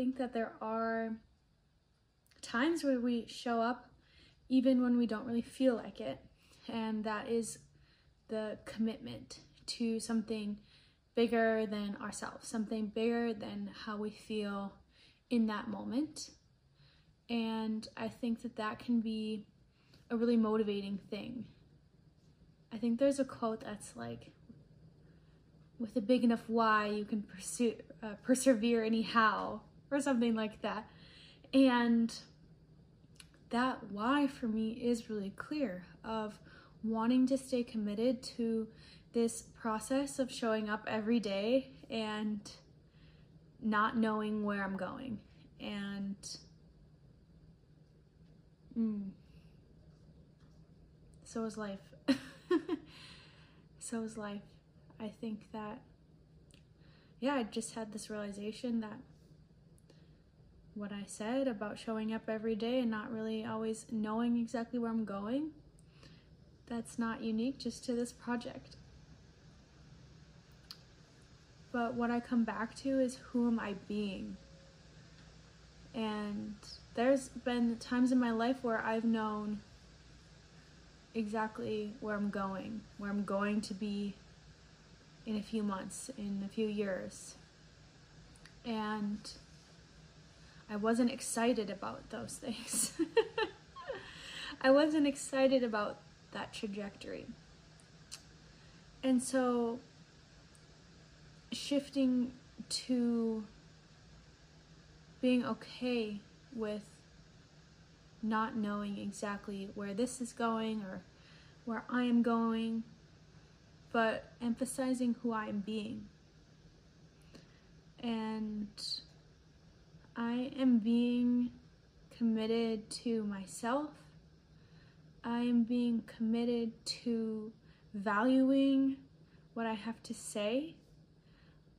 think that there are times where we show up even when we don't really feel like it. And that is the commitment to something bigger than ourselves, something bigger than how we feel in that moment. And I think that that can be a really motivating thing. I think there's a quote that's like, with a big enough why, you can pursue, uh, persevere anyhow, or something like that. And that why for me is really clear of wanting to stay committed to this process of showing up every day and not knowing where I'm going. And mm, so is life. so is life. I think that, yeah, I just had this realization that what I said about showing up every day and not really always knowing exactly where I'm going, that's not unique just to this project. But what I come back to is who am I being? And there's been times in my life where I've known exactly where I'm going, where I'm going to be in a few months, in a few years. And I wasn't excited about those things. I wasn't excited about that trajectory. And so shifting to being okay with not knowing exactly where this is going or where I am going, but emphasizing who I am being. And I am being committed to myself. I am being committed to valuing what I have to say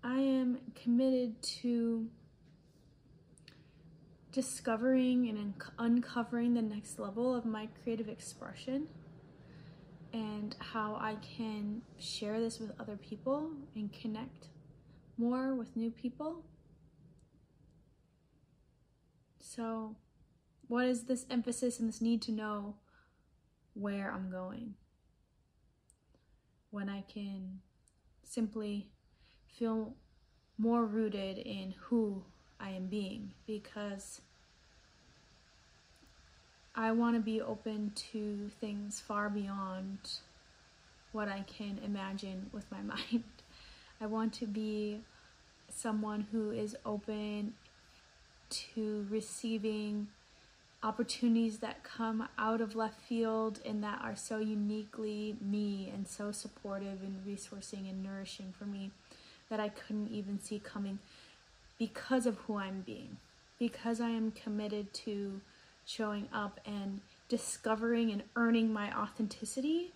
I am committed to discovering and un uncovering the next level of my creative expression and how I can share this with other people and connect more with new people. So, what is this emphasis and this need to know where I'm going? When I can simply feel more rooted in who I am being because I want to be open to things far beyond what I can imagine with my mind. I want to be someone who is open to receiving opportunities that come out of left field and that are so uniquely me and so supportive and resourcing and nourishing for me that I couldn't even see coming because of who I'm being, because I am committed to showing up and discovering and earning my authenticity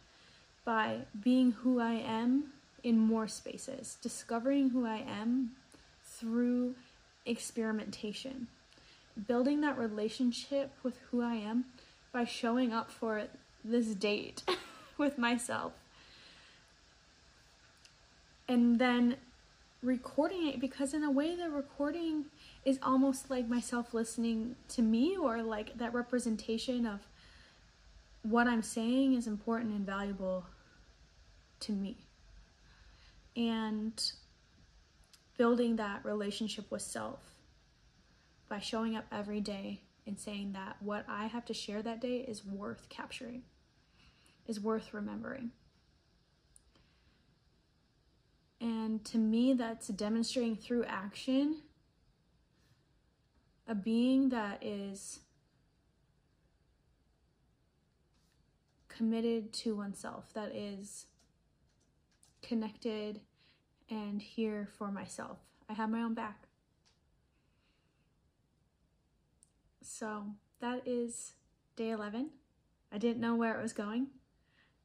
by being who I am in more spaces, discovering who I am through experimentation, building that relationship with who I am by showing up for this date with myself. And then recording it because in a way the recording is almost like myself listening to me or like that representation of what I'm saying is important and valuable to me. And building that relationship with self by showing up every day and saying that what I have to share that day is worth capturing, is worth remembering. And to me, that's demonstrating through action a being that is committed to oneself, that is connected and here for myself. I have my own back. So that is day 11. I didn't know where it was going.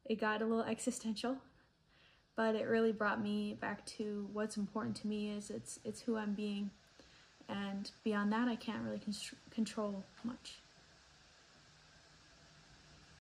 It got a little existential but it really brought me back to what's important to me is it's it's who I'm being and beyond that I can't really control much.